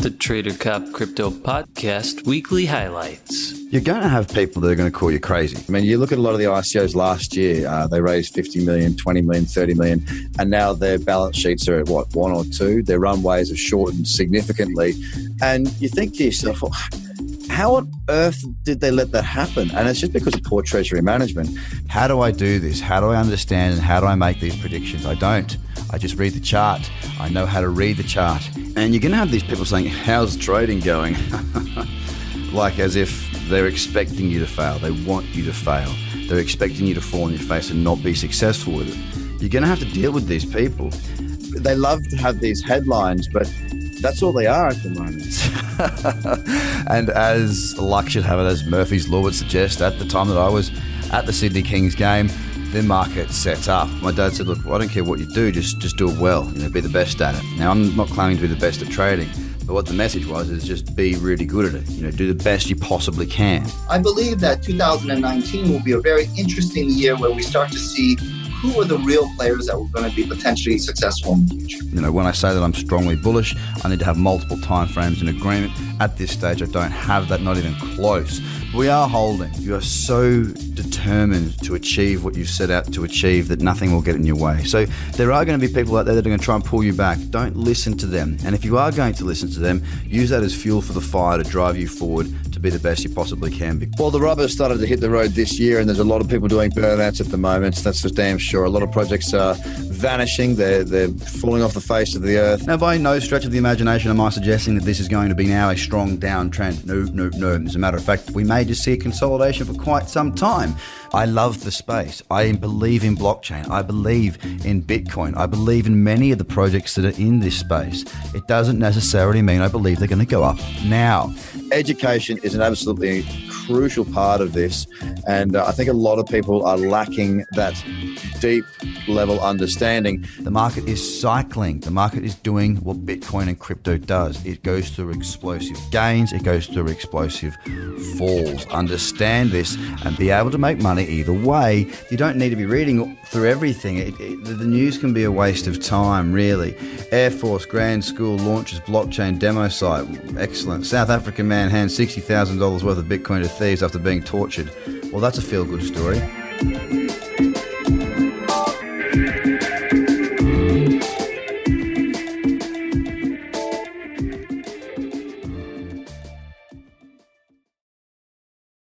the Trader Cobb Crypto Podcast weekly highlights. You're going to have people that are going to call you crazy. I mean, you look at a lot of the ICOs last year, uh, they raised 50 million, 20 million, 30 million, and now their balance sheets are at what, one or two? Their runways have shortened significantly. And you think to yourself, well, how on earth did they let that happen? And it's just because of poor treasury management. How do I do this? How do I understand and how do I make these predictions? I don't. I just read the chart. I know how to read the chart. And you're going to have these people saying, How's trading going? like as if they're expecting you to fail. They want you to fail. They're expecting you to fall on your face and not be successful with it. You're going to have to deal with these people. They love to have these headlines, but that's all they are at the moment. and as luck should have it, as Murphy's Law would suggest, at the time that I was at the Sydney Kings game, the market sets up. My dad said, "Look, I don't care what you do, just just do it well. You know, be the best at it." Now, I'm not claiming to be the best at trading, but what the message was is just be really good at it. You know, do the best you possibly can. I believe that 2019 will be a very interesting year where we start to see who are the real players that were going to be potentially successful in the future. You know, when I say that I'm strongly bullish, I need to have multiple timeframes in agreement. At this stage, I don't have that, not even close. We are holding. You are so determined to achieve what you've set out to achieve that nothing will get in your way. So there are going to be people out there that are going to try and pull you back. Don't listen to them. And if you are going to listen to them, use that as fuel for the fire to drive you forward to be the best you possibly can be. Well, the rubber started to hit the road this year, and there's a lot of people doing burnouts at the moment. That's for damn sure. A lot of projects are vanishing. They're they're falling off the face of the earth. Now, by no stretch of the imagination am I suggesting that this is going to be now a strong downtrend. No, no, no. As a matter of fact, we may just see a consolidation for quite some time. I love the space. I believe in blockchain. I believe in Bitcoin. I believe in many of the projects that are in this space. It doesn't necessarily mean I believe they're going to go up now. Education is an absolutely crucial part of this, and uh, I think a lot of people are lacking that deep level understanding. The market is cycling. The market is doing what Bitcoin and crypto does. It goes through explosive gains, it goes through explosive falls. Understand this and be able to make money either way. You don't need to be reading through everything. It, it, the news can be a waste of time, really. Air Force Grand School launches blockchain demo site. Excellent. South African man hands $60,000 worth of Bitcoin to thieves after being tortured. Well, that's a feel good story.